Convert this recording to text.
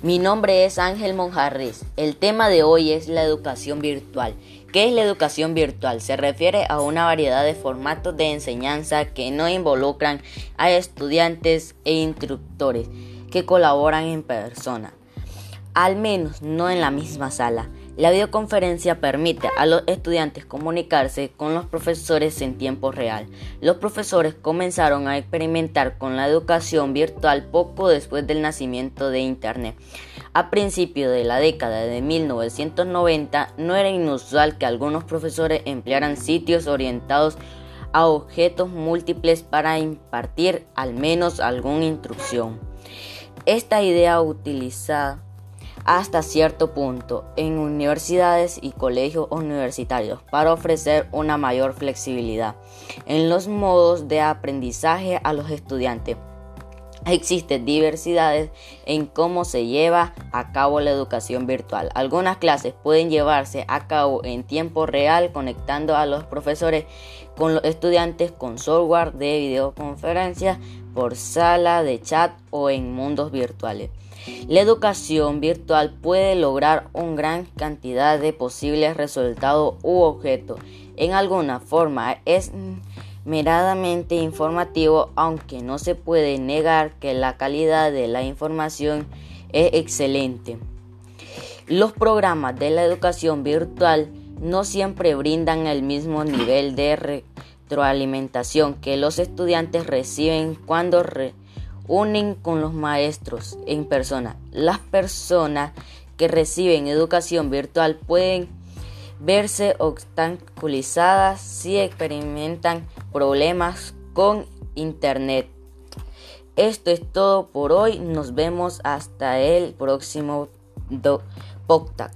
Mi nombre es Ángel Monjarres. El tema de hoy es la educación virtual. ¿Qué es la educación virtual? Se refiere a una variedad de formatos de enseñanza que no involucran a estudiantes e instructores que colaboran en persona, al menos no en la misma sala. La videoconferencia permite a los estudiantes comunicarse con los profesores en tiempo real. Los profesores comenzaron a experimentar con la educación virtual poco después del nacimiento de Internet. A principios de la década de 1990 no era inusual que algunos profesores emplearan sitios orientados a objetos múltiples para impartir al menos alguna instrucción. Esta idea utilizada hasta cierto punto en universidades y colegios universitarios para ofrecer una mayor flexibilidad en los modos de aprendizaje a los estudiantes. Existen diversidades en cómo se lleva a cabo la educación virtual. Algunas clases pueden llevarse a cabo en tiempo real conectando a los profesores con los estudiantes con software de videoconferencia por sala de chat o en mundos virtuales. La educación virtual puede lograr una gran cantidad de posibles resultados u objetos. En alguna forma es meradamente informativo, aunque no se puede negar que la calidad de la información es excelente. Los programas de la educación virtual no siempre brindan el mismo nivel de retroalimentación que los estudiantes reciben cuando unen con los maestros en persona. Las personas que reciben educación virtual pueden verse obstaculizadas si experimentan problemas con Internet. Esto es todo por hoy. Nos vemos hasta el próximo podcast.